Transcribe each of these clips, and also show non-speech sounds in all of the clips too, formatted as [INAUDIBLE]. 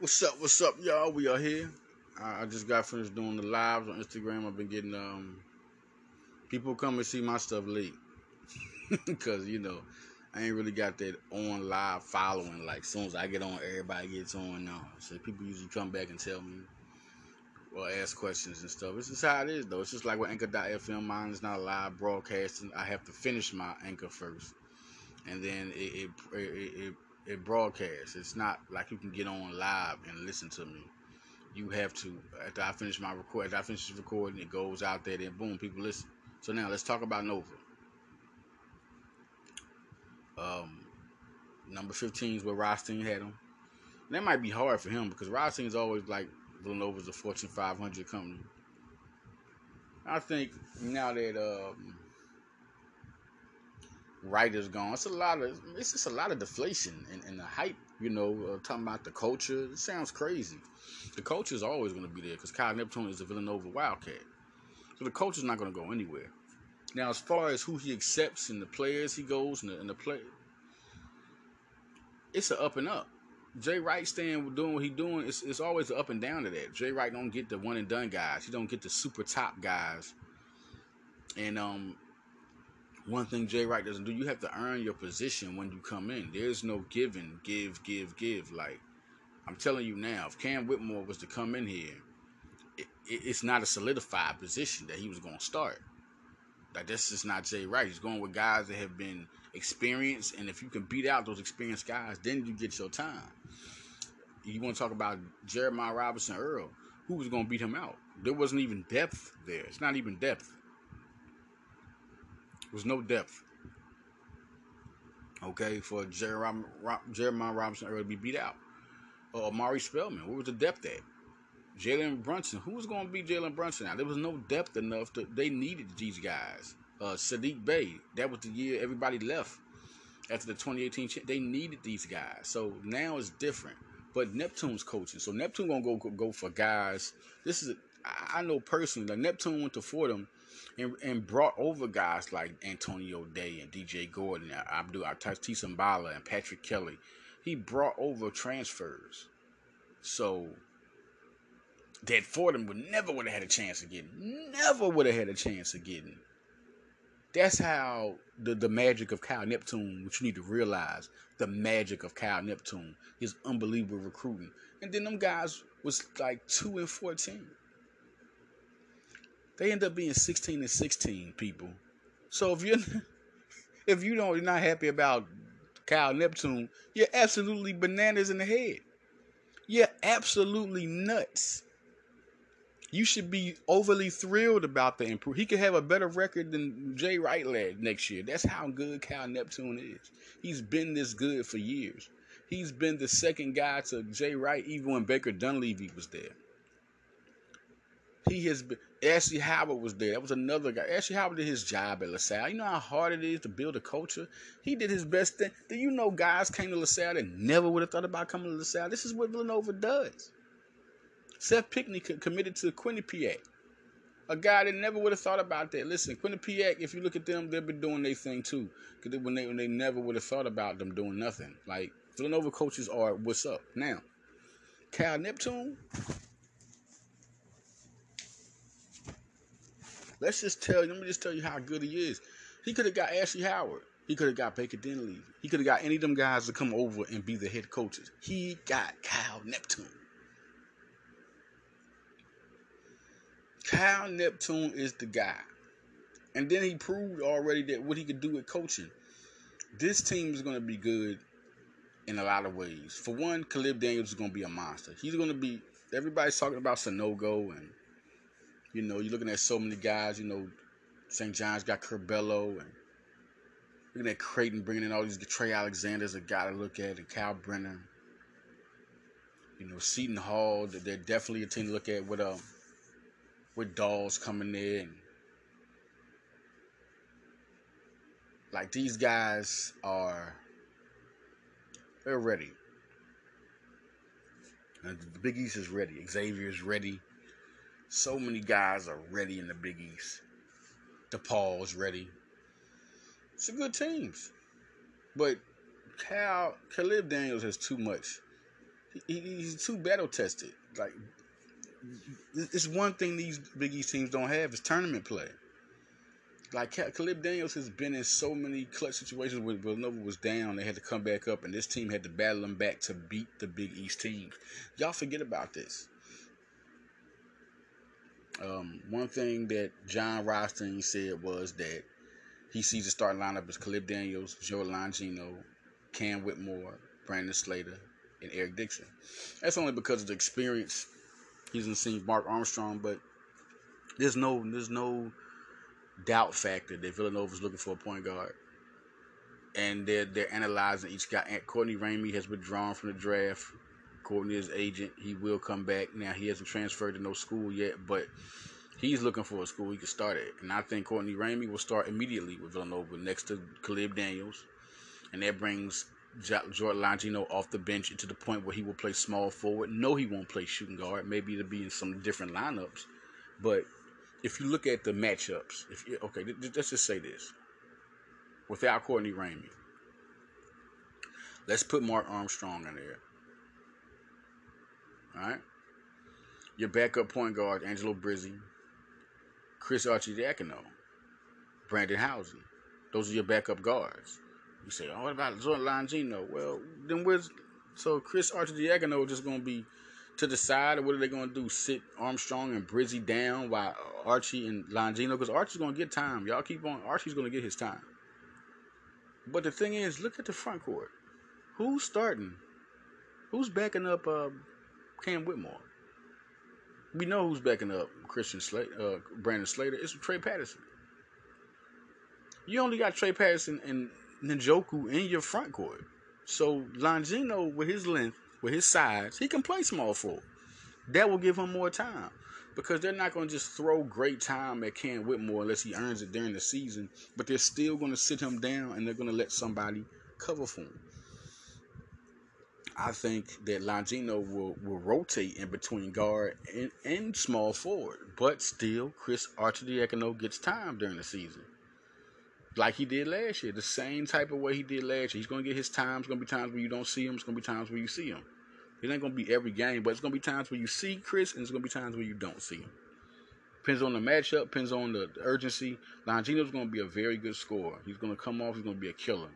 What's up? What's up, y'all? We are here. I, just got finished doing the lives on Instagram. I've been getting um people come and see my stuff late [LAUGHS] because you know I ain't really got that on live following. Like as soon as I get on, everybody gets on now. So people usually come back and tell me or ask questions and stuff. This is how it is though. It's just like with Anchor.fm. Mine is not live broadcasting. I have to finish my anchor first, and then it it, it, it it broadcasts. It's not like you can get on live and listen to me. You have to after I finish my record, after I finish recording, it goes out there, then boom, people listen. So now let's talk about Nova. Um, number 15 is where Rothstein had him. That might be hard for him because Rothstein's always like Villanova's a Fortune 500 company. I think now that um, writers gone. It's a lot of it's just a lot of deflation and, and the hype. You know, uh, talking about the culture. It sounds crazy. The culture is always going to be there because Kyle Neptune is a Villanova Wildcat, so the culture is not going to go anywhere. Now, as far as who he accepts and the players he goes and the, and the play, it's an up and up. Jay Wright staying doing what he doing. It's, it's always an up and down to that. Jay Wright don't get the one and done guys. He don't get the super top guys. And um, one thing Jay Wright doesn't do, you have to earn your position when you come in. There's no giving, give, give, give. Like I'm telling you now, if Cam Whitmore was to come in here, it, it, it's not a solidified position that he was going to start. Like this is not Jay Wright. He's going with guys that have been experienced, and if you can beat out those experienced guys, then you get your time. You want to talk about Jeremiah Robinson Earl? Who was going to beat him out? There wasn't even depth there. It's not even depth was no depth. Okay, for Jeremiah, Robinson to be beat out. Uh, Omari Spellman, where was the depth at? Jalen Brunson, who was going to be Jalen Brunson now? There was no depth enough. To, they needed these guys. Uh, Saddiq Bey, that was the year everybody left after the 2018. They needed these guys. So now it's different. But Neptune's coaching, so Neptune gonna go go for guys. This is I know personally. Like Neptune went to Fordham and, and brought over guys like Antonio Day and DJ Gordon, and Abdul uh, Tsimbila and Patrick Kelly. He brought over transfers. So that Fordham would never would have had a chance of getting. Never would have had a chance of getting. That's how the, the magic of Kyle Neptune, which you need to realize, the magic of Kyle Neptune, his unbelievable recruiting. And then them guys was like two and fourteen. They end up being 16 and 16 people. So if you're [LAUGHS] if you don't you're not happy about Kyle Neptune, you're absolutely bananas in the head. You're absolutely nuts. You should be overly thrilled about the improve. He could have a better record than Jay Wright led next year. That's how good Kyle Neptune is. He's been this good for years. He's been the second guy to Jay Wright even when Baker Dunleavy was there. He has been. Ashley Howard was there. That was another guy. Ashley Howard did his job at LaSalle. You know how hard it is to build a culture. He did his best thing. Do you know guys came to LaSalle that never would have thought about coming to LaSalle? This is what Villanova does. Seth Pinckney committed to Quinnipiac. A guy that never would have thought about that. Listen, Quinnipiac, if you look at them, they've been doing their thing too. Because when they, when they never would have thought about them doing nothing. Like, Villanova coaches are what's up. Now, Cal Neptune, Let's just tell you, let me just tell you how good he is. He could have got Ashley Howard. He could have got Baker Dunleavy. He could have got any of them guys to come over and be the head coaches. He got Kyle Neptune. Kyle Neptune is the guy. And then he proved already that what he could do with coaching. This team is going to be good in a lot of ways. For one, Caleb Daniels is going to be a monster. He's going to be, everybody's talking about Sanogo and you know, you're looking at so many guys. You know, St. John's got Curbelo and looking at Creighton bringing in all these Trey Alexander's a guy to look at, and Kalkbrenner. You know, Seton Hall. They're definitely a team to look at with um with Dawes coming in. Like these guys are, they're ready. And the Big East is ready. Xavier's ready. So many guys are ready in the Big East. DePaul's ready. It's a good teams. But Cal Caleb Daniels has too much. he, he's too battle tested. Like it's one thing these Big East teams don't have is tournament play. Like Caleb Daniels has been in so many clutch situations where Villanova was down, they had to come back up, and this team had to battle them back to beat the Big East teams. Y'all forget about this. Um, one thing that Jon Rothstein said was that he sees the starting lineup as Caleb Daniels, Joe Longino, Cam Whitmore, Brandon Slater, and Eric Dixon. That's only because of the experience he's seen Mark Armstrong, but there's no there's no doubt factor that Villanova's looking for a point guard. And they're they're analyzing each guy. Courtney Ramey has withdrawn from the draft. Courtney is agent. He will come back. Now he hasn't transferred to no school yet, but he's looking for a school he can start at. And I think Courtney Ramey will start immediately with Villanova next to Caleb Daniels. And that brings Jordan Longino off the bench to the point where he will play small forward. No, he won't play shooting guard. Maybe it'll be in some different lineups. But if you look at the matchups, if you, okay, let's just say this: without Courtney Ramey, let's put Mark Armstrong in there. All right, your backup point guard Angelo Brizzi, Chris Arcidiacono, Brendan Hausen. Those are your backup guards. You say, oh, what about Jordan Longino? Well, then where's so Chris Archie Arcidiacono just gonna be to the side, or what are they gonna do? Sit Armstrong and Brizzi down while Archie and Longino? Because Archie's gonna get time. Y'all keep on. Archie's gonna get his time. But the thing is, look at the front court. Who's starting? Who's backing up uh, Cam Whitmore? We know who's backing up Christian Slater, uh, Brandon Slater. It's Trey Patterson. You only got Trey Patterson and Njoku in your front court. So Longino, with his length, with his size, he can play small forward. That will give him more time because they're not going to just throw great time at Cam Whitmore unless he earns it during the season. But they're still going to sit him down and they're going to let somebody cover for him. I think that Longino will, will rotate in between guard and, and small forward, but still Chris Arcidiacono gets time during the season like he did last year, the same type of way he did last year. He's gonna get his times. It's gonna be times where you don't see him. It's gonna be times where you see him. It ain't gonna be every game, but it's gonna be times where you see Chris, and it's gonna be times where you don't see him. Depends on the matchup. Depends on the, urgency. Longino's gonna be a very good scorer. He's gonna come off. He's gonna be a killer.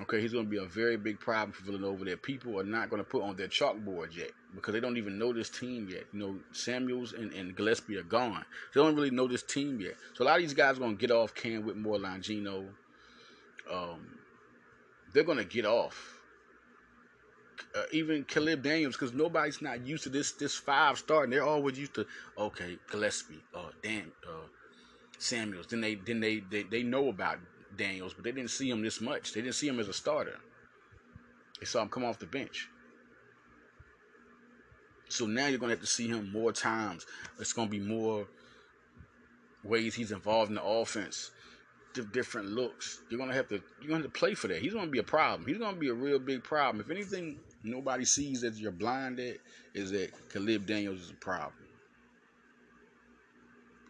Okay, he's going to be a very big problem for Villanova that people are not going to put on their chalkboard yet because they don't even know this team yet. You know, Samuels and, and Gillespie are gone. They don't really know this team yet. So a lot of these guys are going to get off Cam Whitmore, Longino. Um, they're going to get off. Uh, even Caleb Daniels, because nobody's not used to this this five starting. They're always used to okay, Gillespie, uh, Dan, uh, Samuels. Then they then they, they they know about Daniels, but they didn't see him this much. They didn't see him as a starter. They saw him come off the bench. So now you're gonna have to see him more times. It's gonna be more ways he's involved in the offense, different looks. You're gonna have to you're gonna have to play for that. He's gonna be a problem. He's gonna be a real big problem. If anything, nobody sees that you're blind at is that Caleb Daniels is a problem.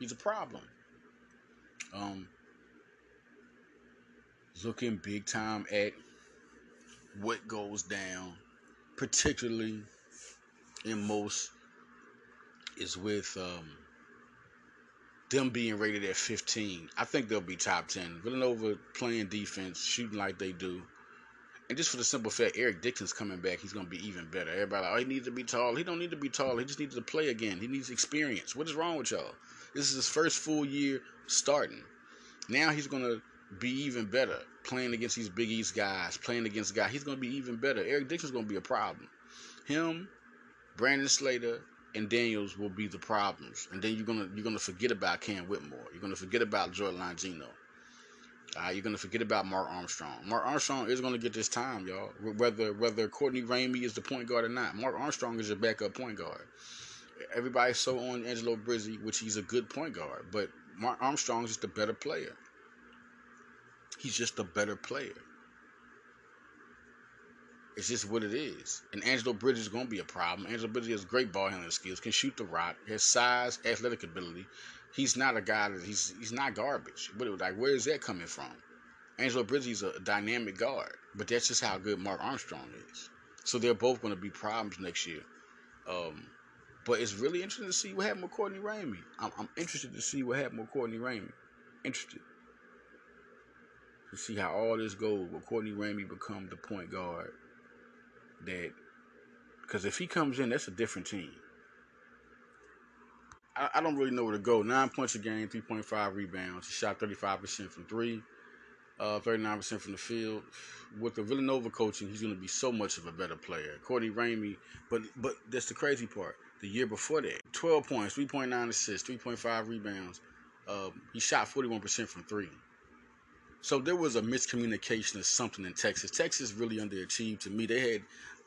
He's a problem. Um, looking big time at what goes down, particularly in most, is with um, them being rated at 15. I think they'll be top 10. Villanova playing defense, shooting like they do. And just for the simple fact, Eric Dixon's coming back, he's going to be even better. Everybody like, oh, he needs to be tall. He don't need to be tall. He just needs to play again. He needs experience. What is wrong with y'all? This is his first full year starting. Now he's going to be even better playing against these Big East guys, playing against guys. He's going to be even better. Eric Dixon's going to be a problem. Him, Brandon Slater, and Daniels will be the problems. And then you're gonna you're gonna forget about Cam Whitmore. You're gonna forget about Jordan Longino. Uh, you're gonna forget about Mark Armstrong. Mark Armstrong is gonna get this time, y'all. Whether whether Courtney Ramey is the point guard or not, Mark Armstrong is your backup point guard. Everybody's so on Angelo Brizzi, which he's a good point guard, but Mark Armstrong is just a better player. He's just a better player. It's just what it is. And Angelo Brizzi is going to be a problem. Angelo Brizzi has great ball handling skills, can shoot the rock, has size, athletic ability. He's not a guy that he's he's not garbage. But like, where is that coming from? Angelo Brizzi is a dynamic guard, but that's just how good Mark Armstrong is. So they're both going to be problems next year. Um, but it's really interesting to see what happened with Courtney Ramey. I'm, I'm interested to see what happened with Courtney Ramey. Interested to see how all this goes. Will Courtney Ramey become the point guard that? Because if he comes in, that's a different team. I, I, don't really know where to go. Nine points a game, 3.5 rebounds. He shot 35% from three, uh, 39% from the field. With the Villanova coaching, he's going to be so much of a better player. Courtney Ramey, but but that's the crazy part. The year before that, 12 points, 3.9 assists, 3.5 rebounds. Um, he shot 41% from three. So there was a miscommunication or something in Texas. Texas really underachieved to me. They had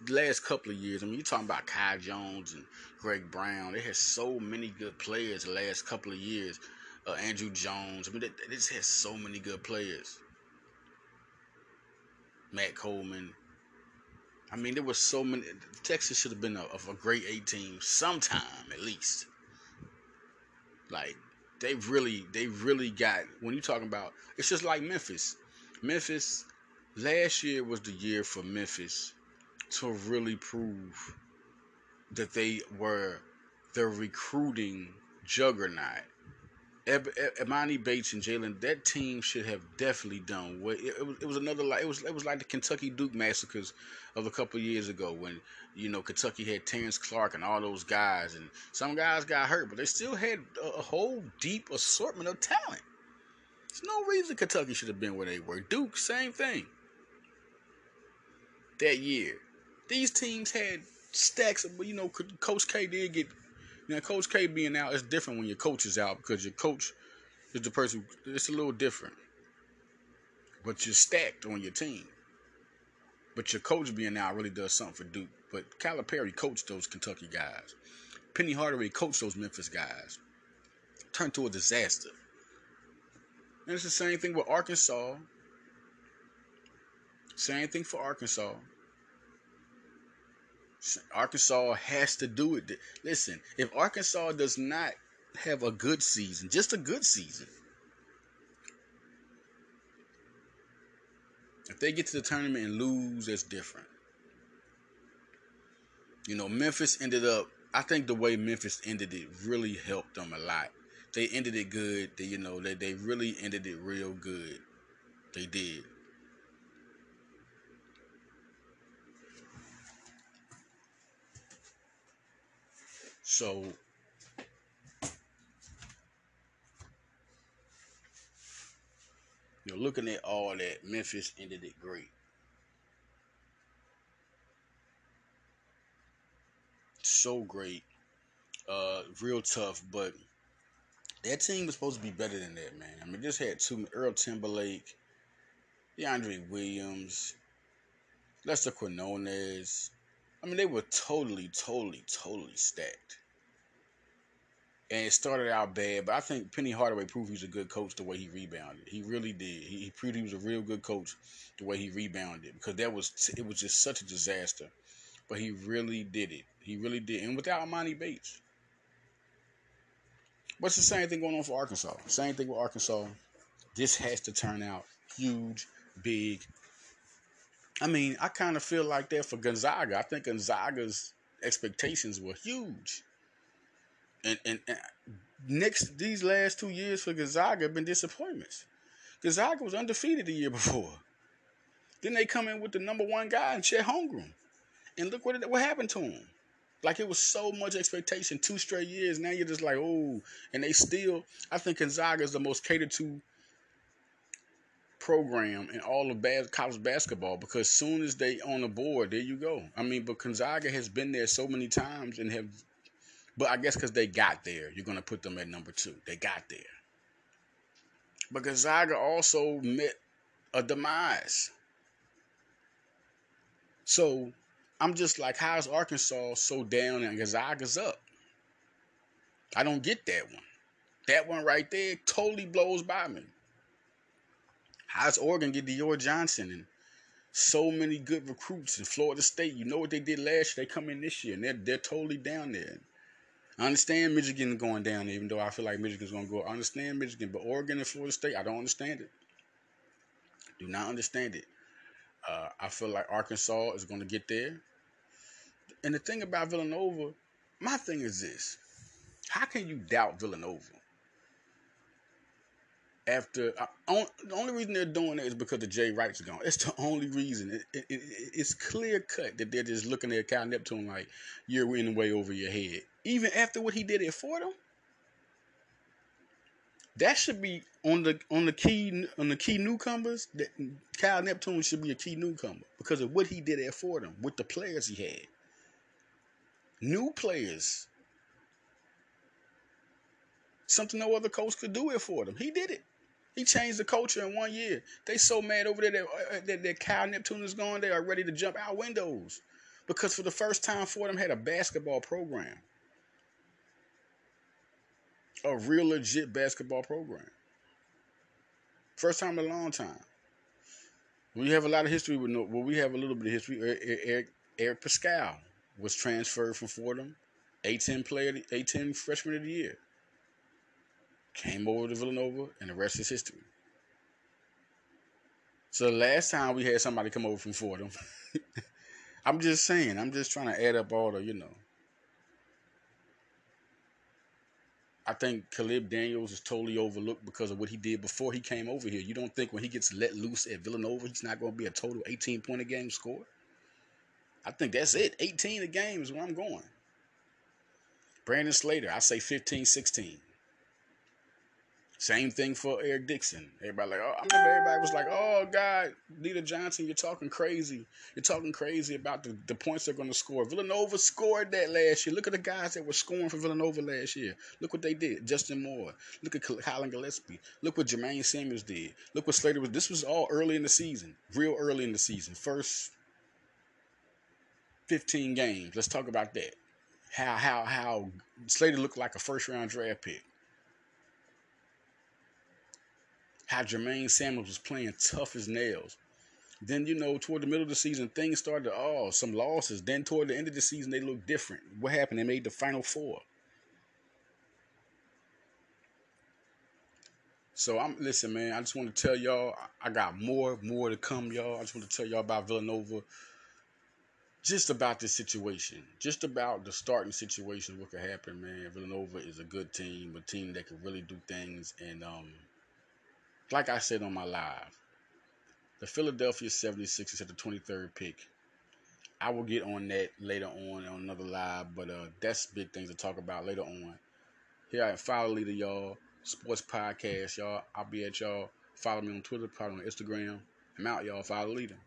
the last couple of years. I mean, you're talking about Kai Jones and Greg Brown. They had so many good players the last couple of years. Uh, Andrew Jones. I mean, they, they just had so many good players. Matt Coleman. I mean, there was so many. Texas should have been a, a great eight team sometime at least. Like they really, they really got. When you talking about, it's just like Memphis. Memphis last year was the year for Memphis to really prove that they were the recruiting juggernaut. Emoni Bates and Jalen, that team should have definitely done what it, was. It was another like it was. It was like the Kentucky Duke massacres of a couple years ago when you know Kentucky had Terrence Clarke and all those guys, and some guys got hurt, but they still had a, a whole deep assortment of talent. There's no reason Kentucky should have been where they were. Duke, same thing. That year, these teams had stacks of, you know, Coach K did get, now Coach K being out is different when your coach is out because your coach is the person, it's a little different. But you're stacked on your team. But your coach being out really does something for Duke. But Calipari coached those Kentucky guys. Penny Hardaway coached those Memphis guys. Turned to a disaster. And it's the same thing with Arkansas. Same thing for Arkansas. Arkansas has to do it. Listen, if Arkansas does not have a good season, just a good season, if they get to the tournament and lose, that's different. You know, Memphis ended up. I think the way Memphis ended it really helped them a lot. They ended it good. They, you know, they they really ended it real good. They did. So you know, looking at all that, Memphis ended it great. So great. Uh, real tough, but that team was supposed to be better than that, man. I mean, just had two Earl Timberlake, DeAndre Williams, Lester Quinones, I mean, they were totally, totally, totally stacked. And it started out bad, but I think Penny Hardaway proved he was a good coach the way he rebounded. He really did. He, proved he was a real good coach the way he rebounded because that was it was just such a disaster. But he really did it. He really did. And without Emoni Bates. But it's the same thing going on for Arkansas. Same thing with Arkansas. This has to turn out huge, big, I mean, I kind of feel like that for Gonzaga. I think Gonzaga's expectations were huge. And, and, and next these last two years for Gonzaga have been disappointments. Gonzaga was undefeated the year before. Then they come in with the number one guy, and Chet Holmgren. And look what, it, what happened to him. Like it was so much expectation, two straight years. Now you're just like, oh, and they still. I think Gonzaga is the most catered to program in all of bas- college basketball because soon as they on the board, there you go. I mean, but Gonzaga has been there so many times and have, but I guess because they got there, you're gonna put them at number two. They got there, but Gonzaga also met a demise. So I'm just like, how is Arkansas so down and Gonzaga's up? I don't get that one. That one right there totally blows by me. How's Oregon get Dior Johnson and so many good recruits in Florida State? You know what they did last year? They come in this year and they're, they're totally down there. I understand Michigan going down, even though I feel like Michigan's going to go. I understand Michigan, but Oregon and Florida State, I don't understand it. Do not understand it. Uh, I feel like Arkansas is going to get there. and the thing about Villanova, my thing is this: how can you doubt Villanova? After uh, on, the only reason they're doing it is because the Jay Wright's gone. It's the [LAUGHS] only reason. It, it, it, it's clear cut that they're just looking at Cal Neptune like you're winning way over your head. Even after what he did at Fordham, that should be on the on the key on the key newcomers. That Cal Neptune should be a key newcomer because of what he did at Fordham with the players he had. New players, something no other coach could do it for them. He did it. He changed the culture in one year. They so mad over there that, uh, uh, that, that Cal Neptune is gone. They are ready to jump out windows because for the first time, Fordham had a basketball program a real legit basketball program. First time in a long time. We have a lot of history with no. Well, we have a little bit of history. Er, er, Eric, Eric Paschall was transferred from Fordham, A10 player, A10 freshman of the year. Came over to Villanova, and the rest is history. So the last time we had somebody come over from Fordham, [LAUGHS] I'm just saying, I'm just trying to add up all the, you know, I think Caleb Daniels is totally overlooked because of what he did before he came over here. You don't think when he gets let loose at Villanova, he's not going to be a total 18 point a game score? I think that's it. 18 a game is where I'm going. Brandon Slater, I say 15, 16. Same thing for Eric Dixon. Everybody like, oh, I remember everybody was like, oh God, Leader Johnson, you're talking crazy. You're talking crazy about the, the points they're going to score. Villanova scored that last year. Look at the guys that were scoring for Villanova last year. Look what they did. Justin Moore. Look at Collin Gillespie. Look what Jermaine Samuels did. Look what Slater was. This was all early in the season, real early in the season. First 15 games. Let's talk about that. How how how Slater looked like a first round draft pick. How Jermaine Samuels was playing tough as nails. Then, you know, toward the middle of the season, things started to, oh, some losses. Then toward the end of the season, they looked different. What happened? They made the final four. So I'm listen, man. I just want to tell y'all, I got more, more to come, y'all. I just want to tell y'all about Villanova. Just about this situation, just about the starting situation, what could happen, man. Villanova is a good team, a team that can really do things, and um, like I said on my live, the Philadelphia 76ers at the 23rd pick. I will get on that later on on another live, but uh, that's big things to talk about later on. Here I am, Follow Leader, y'all. Sports podcast, y'all. I'll be at y'all. Follow me on Twitter, me on Instagram. I'm out, y'all. Follow Leader.